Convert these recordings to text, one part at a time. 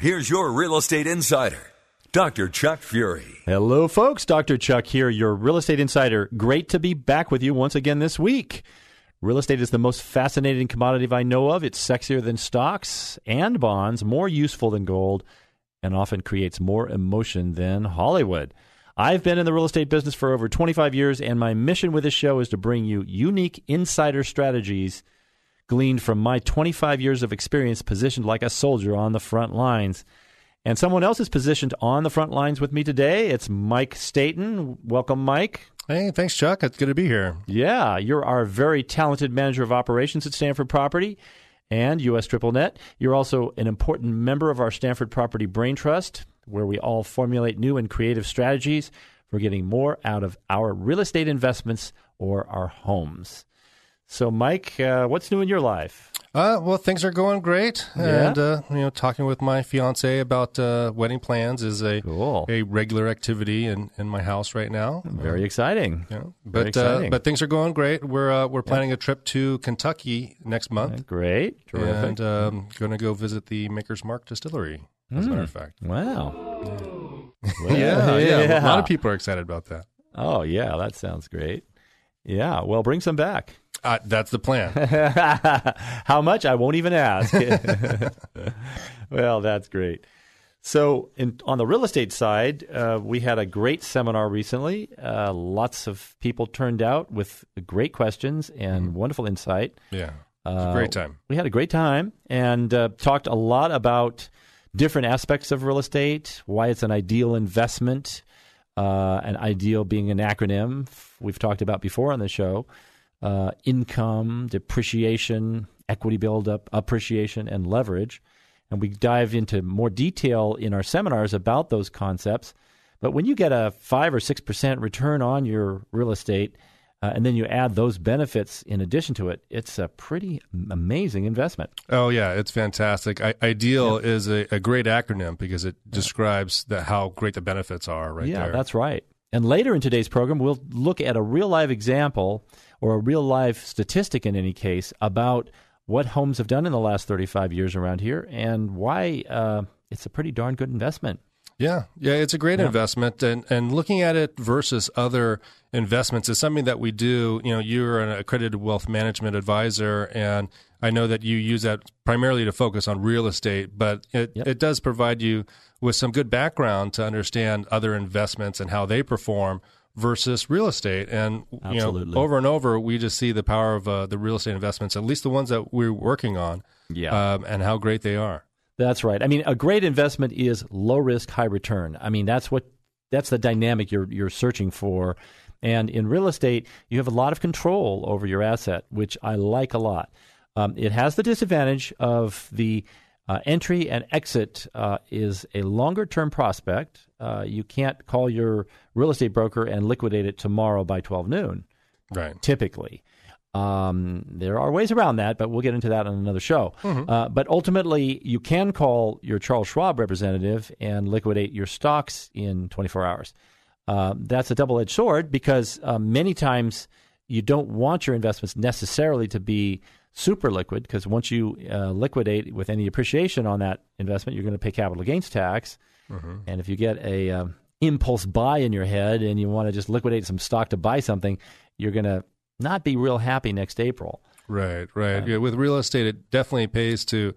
here's your real estate insider, Dr. Chuck Fury. Hello, folks. Dr. Chuck here, your real estate insider. Great to be back with you once again this week. Real estate is the most fascinating commodity I know of. It's sexier than stocks and bonds, more useful than gold, and often creates more emotion than Hollywood. I've been in the real estate business for over 25 years, and my mission with this show is to bring you unique insider strategies gleaned from my 25 years of experience positioned like a soldier on the front lines. And someone else is positioned on the front lines with me today. It's Mike Staten. Welcome, Mike. Hey, thanks, Chuck. It's good to be here. Yeah, you're our very talented manager of operations at Stanford Property and US Triple Net. You're also an important member of our Stanford Property Brain Trust, where we all formulate new and creative strategies for getting more out of our real estate investments or our homes. So, Mike, uh, what's new in your life? Uh, well, things are going great, Yeah? and uh, you know, talking with my fiance about uh, wedding plans is a Cool. a regular activity in, in my house right now. Very exciting. Yeah, but uh, exciting. but things are going great. We're uh, we're planning a trip to Kentucky next month, Great. Terrific. and um, going to go visit the Maker's Mark Distillery. As a matter of fact, wow. yeah, yeah, a lot of people are excited about that. Oh, yeah, that sounds great. Yeah, well, bring some back. Uh, that's the plan. How much? I won't even ask. well, that's great. So, in, on the real estate side, uh, we had a great seminar recently. Uh, lots of people turned out with great questions and wonderful insight. yeah, a great time. We had a great time and uh, talked a lot about different aspects of real estate, why it's an ideal investment, uh, an ideal being an acronym we've talked about before on the show, uh, income, depreciation, equity buildup, appreciation, and leverage. And we dive into more detail in our seminars about those concepts. But when you get a 5 or 6% return on your real estate, uh, and then you add those benefits in addition to it, it's a pretty amazing investment. Oh yeah, it's fantastic. I, Ideal is a, a great acronym because it describes the, how great the benefits are right yeah, there. that's right. And later in today's program, we'll look at a real live example or a real live statistic in any case about what homes have done in the last 35 years around here and why uh, it's a pretty darn good investment. Yeah, yeah, it's a great investment, and and looking at it versus other investments is something that we do. You know, you're an accredited wealth management advisor, and I know that you use that primarily to focus on real estate, but it Yep. it does provide you with some good background to understand other investments and how they perform versus real estate. And you know, over and over, we just see the power of uh, the real estate investments, at least the ones that we're working on, Yeah. um, and how great they are. That's right. I mean, a great investment is low risk, high return. I mean, that's what that's the dynamic you're you're searching for. And in real estate, you have a lot of control over your asset, which I like a lot. Um, it has the disadvantage of the uh, entry and exit uh, is a longer term prospect. Uh, you can't call your real estate broker and liquidate it tomorrow by 12 noon Right. typically. Um, there are ways around that, but we'll get into that on another show. Uh, but ultimately, you can call your Charles Schwab representative and liquidate your stocks in 24 hours. Uh, that's a double edged sword because uh, many times you don't want your investments necessarily to be super liquid because once you uh, liquidate with any appreciation on that investment, you're going to pay capital gains tax. And if you get a um, impulse buy in your head and you want to just liquidate some stock to buy something, you're going to not be real happy next April. Right, right. yeah, with real estate, it definitely pays to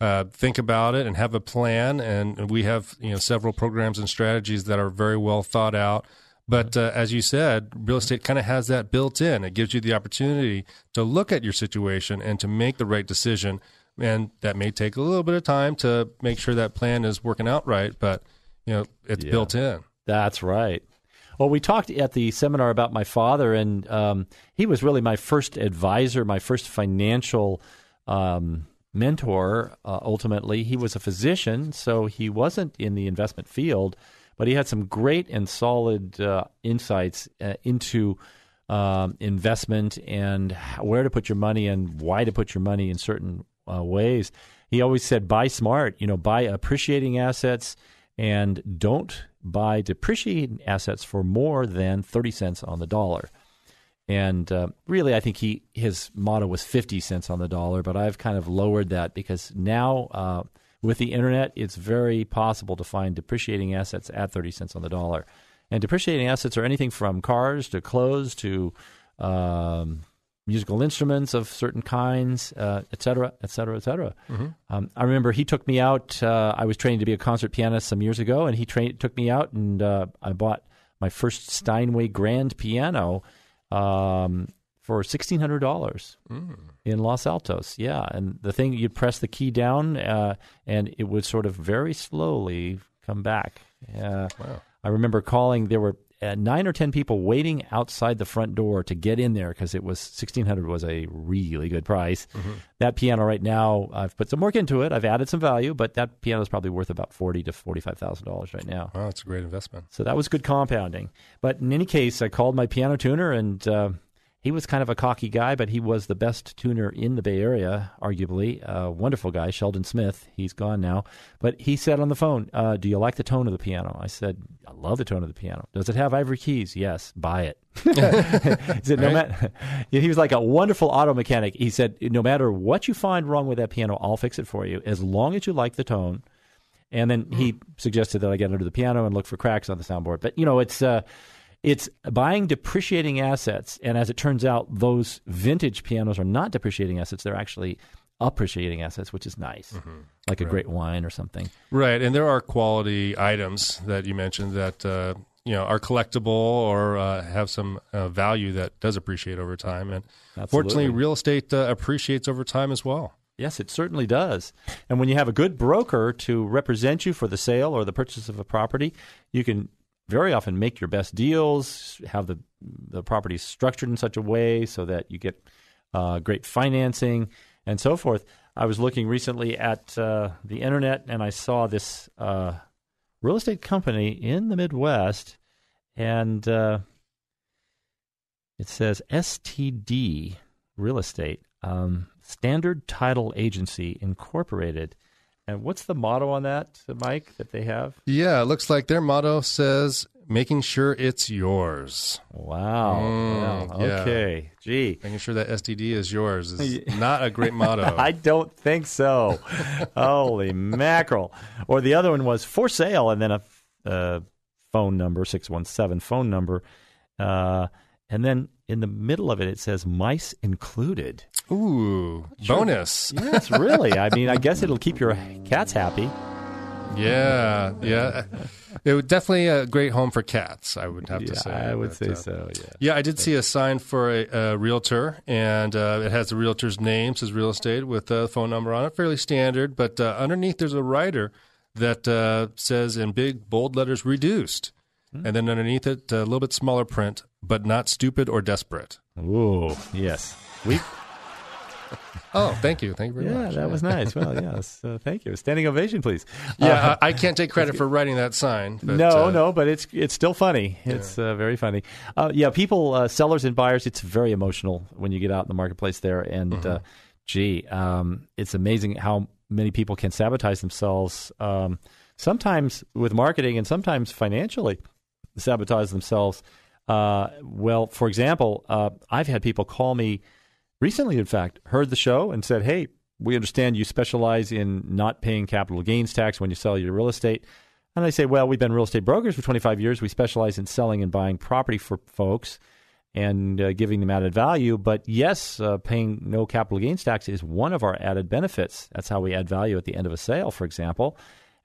uh, think about it and have a plan. And we have you know several programs and strategies that are very well thought out. But uh, as you said, real estate kind of has that built in. It gives you the opportunity to look at your situation and to make the right decision. And that may take a little bit of time to make sure that plan is working out right, but you know it's Yeah. built in. That's right. Well, we talked at the seminar about my father, and um, he was really my first advisor, my first financial um, mentor. Uh, ultimately, he was a physician, so he wasn't in the investment field, but he had some great and solid uh, insights uh, into um, investment and where to put your money and why to put your money in certain uh, ways. He always said, "Buy smart. You know, buy appreciating assets." And don't buy depreciating assets for more than 30 cents on the dollar. And uh, really, I think he his motto was 50 cents on the dollar, but I've kind of lowered that because now uh, with the internet, it's very possible to find depreciating assets at 30 cents on the dollar. And depreciating assets are anything from cars to clothes to um, musical instruments of certain kinds, uh, et cetera, et cetera, et cetera. Um, I remember he took me out. Uh, I was training to be a concert pianist some years ago, and he trained took me out, and uh, I bought my first Steinway grand piano um, for sixteen hundred dollars in Los Altos. Yeah, and the thing you'd press the key down, uh, and it would sort of very slowly come back. Uh, I remember calling. There were uh, nine or ten people waiting outside the front door to get in there because it was sixteen hundred was a really good price. That piano right now, I've put some work into it. I've added some value, but that piano is probably worth about forty to forty five thousand dollars right now. Wow, it's a great investment. So that was good compounding. But in any case, I called my piano tuner, and uh, he was kind of a cocky guy, but he was the best tuner in the Bay Area, arguably. A wonderful guy, Sheldon Smith. He's gone now. But he said on the phone, uh, Do you like the tone of the piano? I said, I love the tone of the piano. Does it have ivory keys? Yes. Buy it. he said, no matter, he was like a wonderful auto mechanic. He said, no matter what you find wrong with that piano, I'll fix it for you as long as you like the tone. And then he suggested that I get under the piano and look for cracks on the soundboard. But you know, it's uh, it's buying depreciating assets, and as it turns out, those vintage pianos are not depreciating assets; they're actually appreciating assets, which is nice, like a great wine or something. Right, and there are quality items that you mentioned that uh, you know are collectible or uh, have some uh, value that does appreciate over time, and fortunately, real estate uh, appreciates over time as well. Yes, it certainly does. And when you have a good broker to represent you for the sale or the purchase of a property, you can very often make your best deals, have the the property structured in such a way so that you get uh, great financing and so forth. I was looking recently at uh, the internet and I saw this uh, real estate company in the Midwest, and uh, it says STD Real Estate, um, Standard Title Agency Incorporated. And what's the motto on that, Mike, that they have? Yeah, it looks like their motto says "making sure it's yours." Wow. Mm, yeah. Okay. Gee. Making sure that STD is yours is not a great motto. I don't think so. Holy mackerel. Or the other one was for sale and then a uh, phone number, 617 phone number. Uh, and then in the middle of it, it says mice included. Ooh, bonus. Yes, really. I mean, I guess it'll keep your cats happy. Yeah, yeah. It would definitely a great home for cats. I would have Yeah, to say. I would But, say uh, so, yeah. Yeah, I did see a sign for a, a realtor, and uh, it has the realtor's name, says real estate, with a phone number on it. Fairly standard, but uh, underneath there's a rider that uh, says in big bold letters "reduced," Hmm. and then underneath it a little bit smaller print, but not stupid or desperate. Ooh, yes. We Oh, thank you, thank you very Yeah, much. Yeah, that was nice. Well, yes. Uh, thank you. Standing ovation, please. Yeah, Uh, I, can't take credit for writing that sign. But, no, uh, no, but it's it's still funny. It's uh, very funny. Uh, yeah, people, uh, sellers and buyers, it's very emotional when you get out in the marketplace there. And uh, gee, um, it's amazing how many people can sabotage themselves. Um, sometimes with marketing, and sometimes financially, sabotage themselves. Uh, well, for example, uh, I've had people call me recently, in fact, heard the show and said, "Hey, we understand you specialize in not paying capital gains tax when you sell your real estate." And I say, "Well, we've been real estate brokers for 25 years. We specialize in selling and buying property for folks." and uh, giving them added value. But yes, uh, paying no capital gains tax is one of our added benefits. That's how we add value at the end of a sale, for example.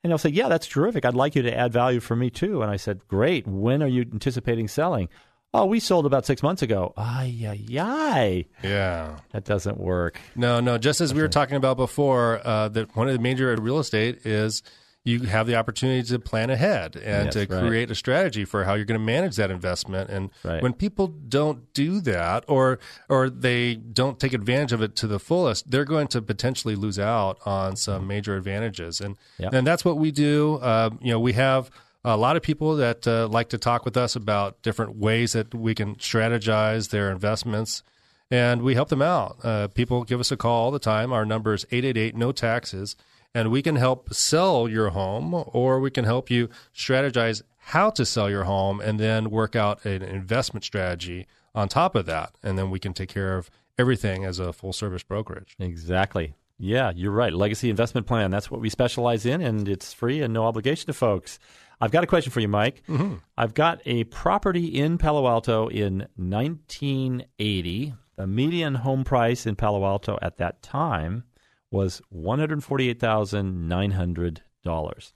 And they'll say, Yeah, that's terrific. I'd like you to add value for me too. And I said, Great. When are you anticipating selling? Oh, we sold about six months ago. Ay, ay, ay. Yeah. That doesn't work. No, no. Just as we were talking about before, uh, that one of the major real estate is you have the opportunity to plan ahead and Yes, to right. create a strategy for how you're going to manage that investment. And Right. when people don't do that, or or they don't take advantage of it to the fullest, they're going to potentially lose out on some major advantages. And Yeah. and that's what we do. Uh, you know, we have a lot of people that uh, like to talk with us about different ways that we can strategize their investments and we help them out. Uh, people give us a call all the time. Our number is 888 no taxes, and we can help sell your home or we can help you strategize how to sell your home and then work out an investment strategy on top of that. And then we can take care of everything as a full service brokerage. Exactly. Yeah, you're right. Legacy investment plan. That's what we specialize in, and it's free and no obligation to folks. I've got a question for you, Mike. Mm-hmm. I've got a property in Palo Alto in 1980. The median home price in Palo Alto at that time was $148,900.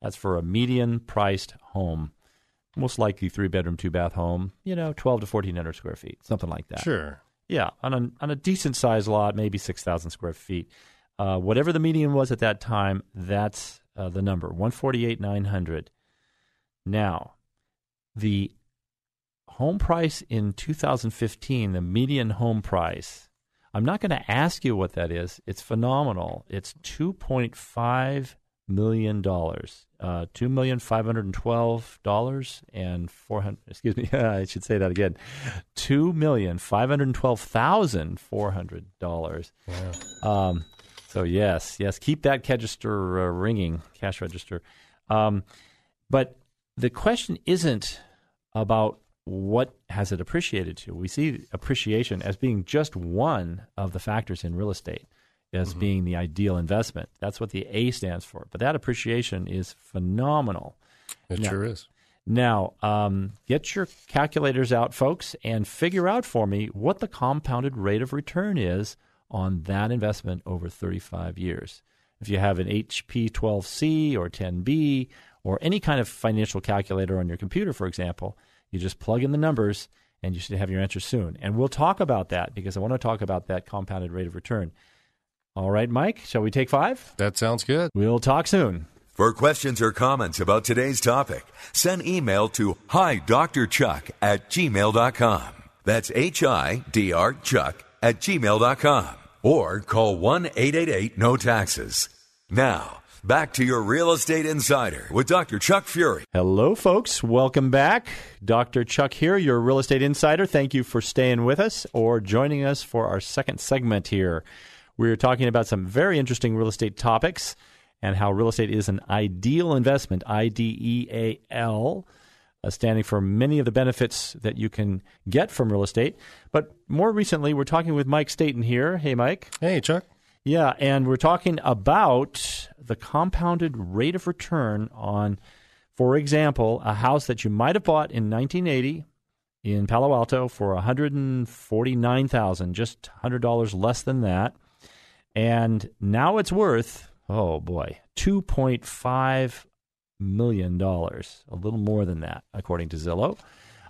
That's for a median priced home. Most likely three bedroom, two bath home, you know, 12 to 1400 square feet, something like that. Sure. Yeah, on a, on a decent sized lot, maybe 6,000 square feet. Uh, whatever the median was at that time, that's uh, the number 148,900. Now, the home price in 2015, the median home price. I'm not going to ask you what that is. It's phenomenal. It's 2.5 million dollars. Uh, two million five hundred and twelve dollars and four hundred. Excuse me, I should say that again. Two million five hundred twelve thousand four hundred dollars. Um, so yes, yes, keep that register uh, ringing, cash register. Um, but the question isn't about what has it appreciated to. We see appreciation as being just one of the factors in real estate as being the ideal investment. That's what the A stands for. But that appreciation is phenomenal. It Yeah. sure is. Now, um, get your calculators out, folks, and figure out for me what the compounded rate of return is on that investment over 35 years. If you have an HP 12C or 10B or any kind of financial calculator on your computer, for example, you just plug in the numbers and you should have your answer soon. And we'll talk about that because I want to talk about that compounded rate of return. All right, Mike, shall we take five? That sounds good. We'll talk soon. For questions or comments about today's topic, send email to hi Dr. Chuck at gmail.com. That's H I D R Chuck at gmail.com. Or call 1 888 No Taxes. Now, back to your Real Estate Insider with Dr. Chuck Fury. Hello, folks. Welcome back. Dr. Chuck here, your real estate insider. Thank you for staying with us or joining us for our second segment here. We're talking about some very interesting real estate topics and how real estate is an ideal investment, I D E A L, uh, standing for many of the benefits that you can get from real estate. But more recently, we're talking with Mike Staten here. Hey, Mike. Hey, Chuck. Yeah, and we're talking about the compounded rate of return on, for example, a house that you might have bought in 1980 in Palo Alto for 149,000, just $100 less than that. And now it's worth, oh boy, 2.5 million dollars, a little more than that according to Zillow.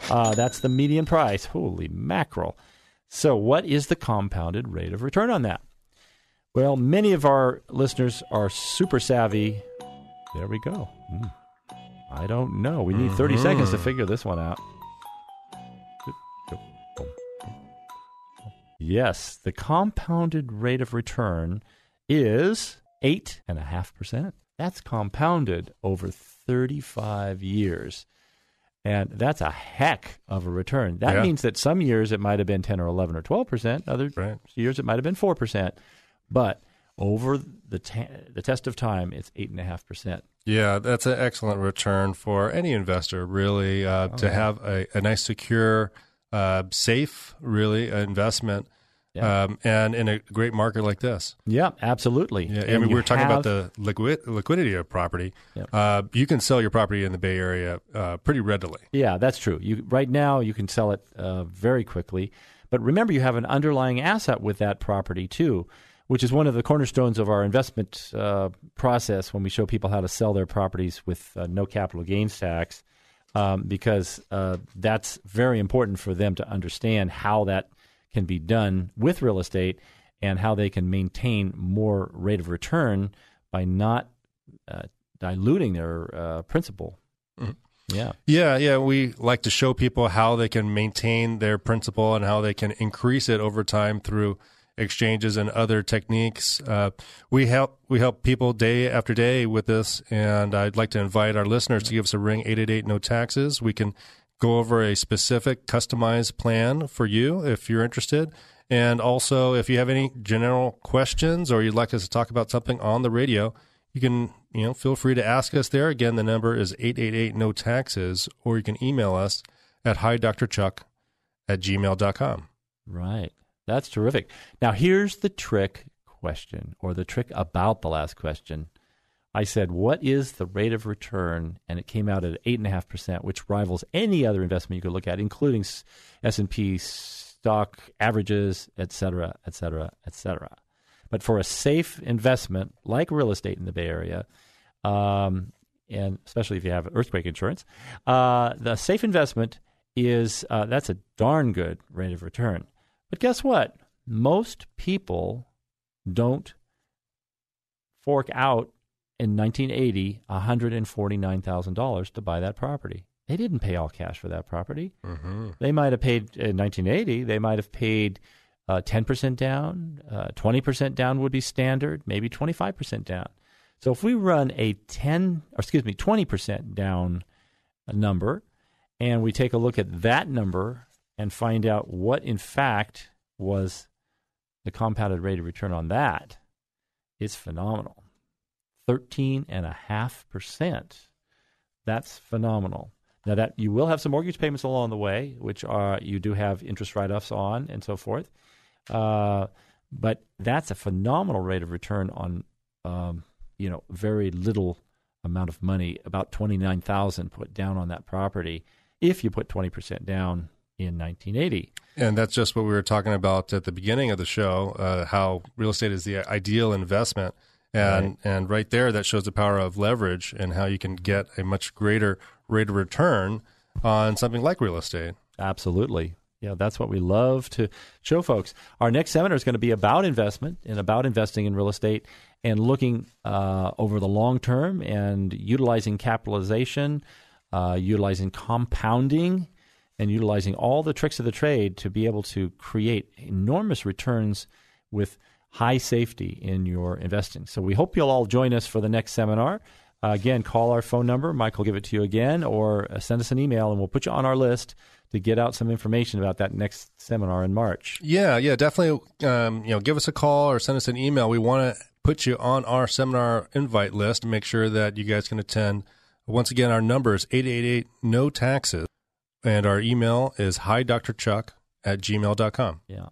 Uh, that's the median price. Holy mackerel. So, what is the compounded rate of return on that? Well, many of our listeners are super savvy. There we go. Hmm. I don't know. We need 30 seconds to figure this one out. Yes, the compounded rate of return is 8.5%. That's compounded over 35 years. And that's a heck of a return. That Yeah. means that some years it might have been 10 or 11 or 12%, other Right. years it might have been 4%. But over the, ta- the test of time, it's 8.5%. Yeah, that's an excellent return for any investor, really, uh, to have a, a nice, secure, uh, safe, really, investment. Yeah. Um, and in a great market like this. Yeah, absolutely. Yeah, I mean, we were talking about the liquid, liquidity of property. Yep. Uh, you can sell your property in the Bay Area uh, pretty readily. Yeah, that's true. You right now you can sell it uh, very quickly, but remember you have an underlying asset with that property too, which is one of the cornerstones of our investment uh, process when we show people how to sell their properties with uh, no capital gains tax, um, because uh, that's very important for them to understand how that can be done with real estate and how they can maintain more rate of return by not uh, diluting their uh, principal. Yeah. Yeah, yeah. We like to show people how they can maintain their principal and how they can increase it over time through exchanges and other techniques. Uh, we help we help people day after day with this, and I'd like to invite our listeners to give us a ring eight eight eight no taxes. We can go over a specific customized plan for you if you're interested. And also, if you have any general questions or you'd like us to talk about something on the radio, you can you know feel free to ask us there. Again, the number is eight eight eight no taxes, or you can email us at hi Dr. Chuck at gmail.com. Right. That's terrific. Now, here's the trick question, or the trick about the last question. I said, "What is the rate of return?" And it came out at eight and a half percent, which rivals any other investment you could look at, including S and P stock averages, et cetera, et cetera, et cetera. But for a safe investment like real estate in the Bay Area, um, and especially if you have earthquake insurance, uh, the safe investment is uh, that's a darn good rate of return. But guess what? Most people don't fork out in 1980 $149,000 to buy that property. They didn't pay all cash for that property. Mm-hmm. They might have paid in 1980. They might have paid uh, 10% down, uh, 20% down would be standard, maybe 25% down. So if we run a 10, or excuse me, 20% down number, and we take a look at that number and find out what in fact was the compounded rate of return on that, it's phenomenal. 13.5%. That's phenomenal. Now that you will have some mortgage payments along the way, which are you do have interest write-offs on and so forth, uh, but that's a phenomenal rate of return on um, you know very little amount of money, about twenty nine thousand put down on that property. If you put twenty percent down in nineteen eighty, And that's just what we were talking about at the beginning of the show, uh, how real estate is the ideal investment. And, and right there, that shows the power of leverage and how you can get a much greater rate of return on something like real estate. Absolutely. Yeah, that's what we love to show folks. Our next seminar is going to be about investment and about investing in real estate and looking uh, over the long term and utilizing capitalization, uh, utilizing compounding, and utilizing all the tricks of the trade to be able to create enormous returns with high safety in your investing. So we hope you'll all join us for the next seminar. Uh, again, call our phone number. Mike will give it to you again, or uh, send us an email, and we'll put you on our list to get out some information about that next seminar in March. Yeah, yeah, definitely. Um, you know, give us a call or send us an email. We want to put you on our seminar invite list to make sure that you guys can attend. Once again, our number is 888 no taxes, and our email is hi Dr. Chuck at gmail.com. Yeah.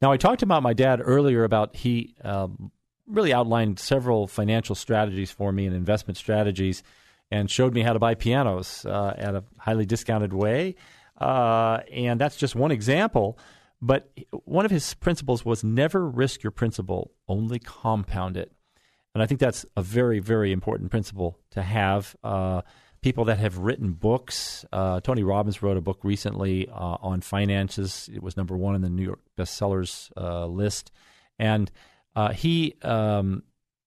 Now, I talked about my dad earlier about he um, really outlined several financial strategies for me and investment strategies and showed me how to buy pianos uh, at a highly discounted way. Uh, and that's just one example. But one of his principles was never risk your principal, only compound it. And I think that's a very, very important principle to have. Uh, people that have written books, uh, Tony Robbins wrote a book recently uh, on finances. It was number one in the New York bestsellers uh, list. And uh, he um,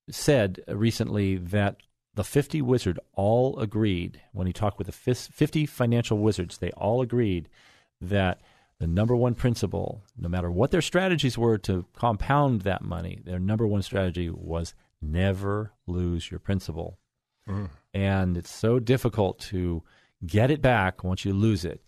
said recently that the 50 wizard all agreed, when he talked with the 50 financial wizards, they all agreed that the number one principle, no matter what their strategies were to compound that money, their number one strategy was never lose your principal. Mm. And it's so difficult to get it back once you lose it.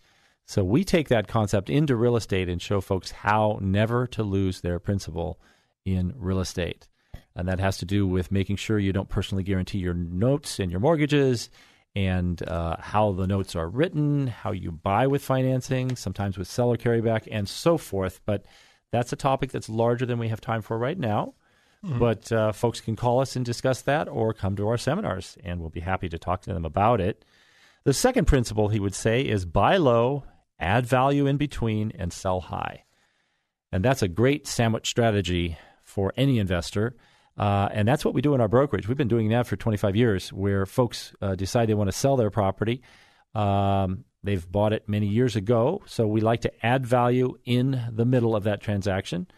So we take that concept into real estate and show folks how never to lose their principal in real estate. And that has to do with making sure you don't personally guarantee your notes and your mortgages and uh, how the notes are written, how you buy with financing, sometimes with seller carryback, and so forth. But That's a topic that's larger than we have time for right now. Mm-hmm. But uh, folks can call us and discuss that or come to our seminars, and we'll be happy to talk to them about it. The second principle he would say is buy low, add value in between, and sell high. And that's a great sandwich strategy for any investor. Uh, and that's what we do in our brokerage. We've been doing that for 25 years, where folks uh, decide they want to sell their property. Um, they've bought it many years ago, so we like to add value in the middle of that transaction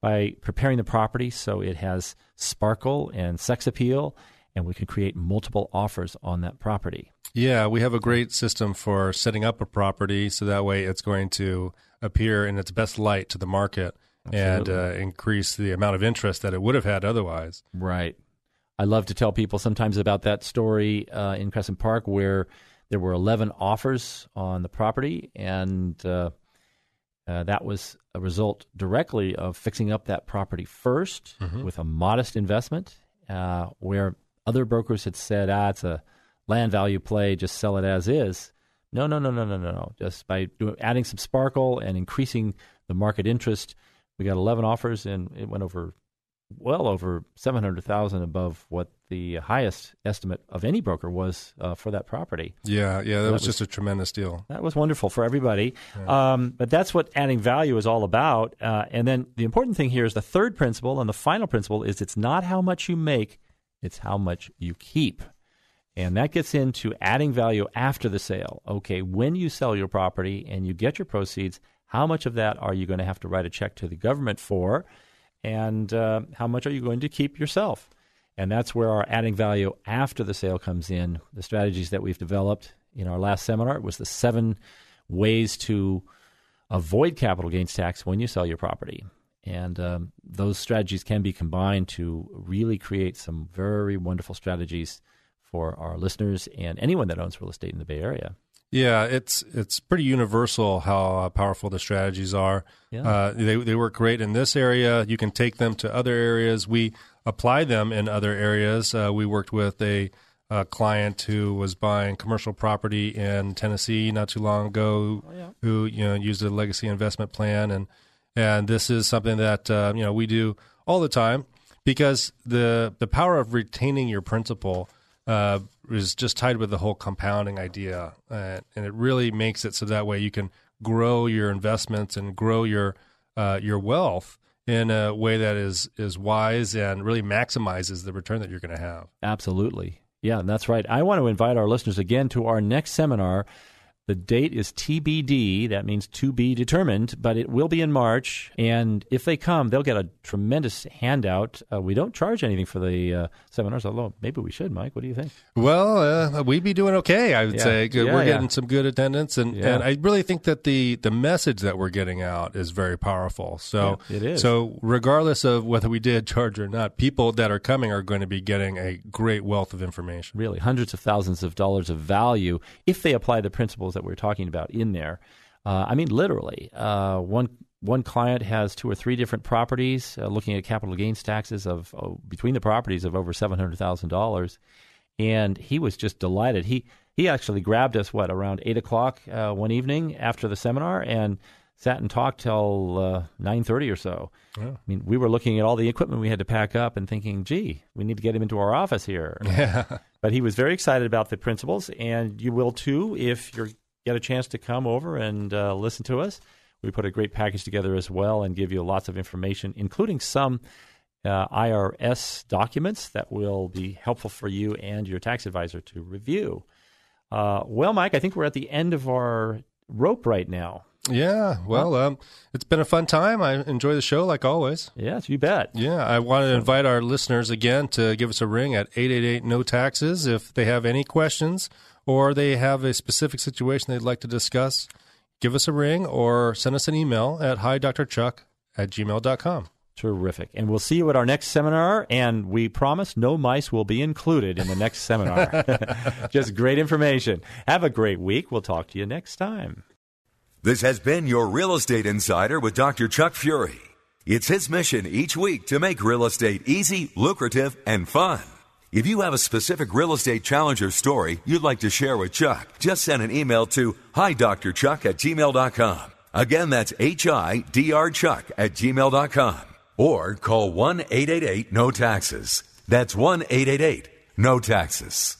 by preparing the property so it has sparkle and sex appeal, and we can create multiple offers on that property. Yeah, we have a great system for setting up a property so that way it's going to appear in its best light to the market Absolutely. and uh, increase the amount of interest that it would have had otherwise. Right. I love to tell people sometimes about that story uh, in Crescent Park where there were 11 offers on the property, and uh, uh that was a result directly of fixing up that property 1st mm-hmm. with a modest investment, uh, where other brokers had said, ah, it's a land value play, just sell it as is. No, no, no, no, no, no, no. Just by doing, adding some sparkle and increasing the market interest, we got 11 offers, and it went over well over 700,000 above what the highest estimate of any broker was uh, for that property. Yeah, yeah, that, that was, was, just a tremendous deal. That was wonderful for everybody. Yeah. Um, but that's what adding value is all about. Uh, and then the important thing here is the third principle and the final principle is it's not how much you make, it's how much you keep. And that gets into adding value after the sale. Okay, when you sell your property and you get your proceeds, how much of that are you going to have to write a check to the government for? And uh, how much are you going to keep yourself? And that's where our adding value after the sale comes in. The strategies that we've developed in our last seminar was the seven ways to avoid capital gains tax when you sell your property. And um, those strategies can be combined to really create some very wonderful strategies for our listeners and anyone that owns real estate in the Bay Area. Yeah, it's it's pretty universal how uh, powerful the strategies are. Yeah. Uh, they they work great in this area. You can take them to other areas. We apply them in other areas. Uh, we worked with a, a, client who was buying commercial property in Tennessee not too long ago, oh, yeah. who you know used a legacy investment plan, and and this is something that uh, you know we do all the time because the the power of retaining your principal uh, is just tied with the whole compounding idea, and it really makes it so that way you can grow your investments and grow your uh, your wealth in a way that is is wise and really maximizes the return that you're going to have. Absolutely, yeah, that's right. I want to invite our listeners again to our next seminar the date is TBD. That means to be determined, but it will be in March. And if they come, they'll get a tremendous handout. Uh, we don't charge anything for the uh, seminars, although maybe we should, Mike. What do you think? Well, uh, we'd be doing okay, I would yeah. say. Yeah, we're yeah. getting some good attendance. And, and I really think that the, the message that we're getting out is very powerful. So, it is. So, regardless of whether we did charge or not, people that are coming are going to be getting a great wealth of information. Really, hundreds of thousands of dollars of value if they apply the principles that we're talking about in there. Uh, I mean, literally, uh, one one client has two or three different properties, uh, looking at capital gains taxes of oh, between the properties of over seven hundred thousand dollars, and he was just delighted. He he actually grabbed us what around eight o'clock uh, one evening after the seminar and sat and talked till uh, nine thirty or so. Yeah. I mean, we were looking at all the equipment we had to pack up and thinking, "Gee, we need to get him into our office here." Yeah. But he was very excited about the principles, and you will too if you're get a chance to come over and uh, listen to us. We put a great package together as well and give you lots of information, including some uh, IRS documents that will be helpful for you and your tax advisor to review. Uh, well, Mike, I think we're at the end of our rope right now. Yeah, well, um, it's been a fun time. I enjoy the show like always. Yes, you bet. Yeah, I want to invite our listeners again to give us a ring at 888 No Taxes if they have any questions or they have a specific situation they'd like to discuss, give us a ring or send us an email at hidrchuck at gmail.com. Terrific. And we'll see you at our next seminar. And we promise no mice will be included in the next seminar. Just great information. Have a great week. We'll talk to you next time. This has been your Real Estate Insider with Dr. Chuck Fury. It's his mission each week to make real estate easy, lucrative, and fun. If you have a specific real estate challenge or story you'd like to share with Chuck, just send an email to hi Dr. Chuck at gmail.com. Again, that's H-I-D-R Chuck at gmail.com. Or call 1-888-NO-TAXES. That's 1-888-NO-TAXES.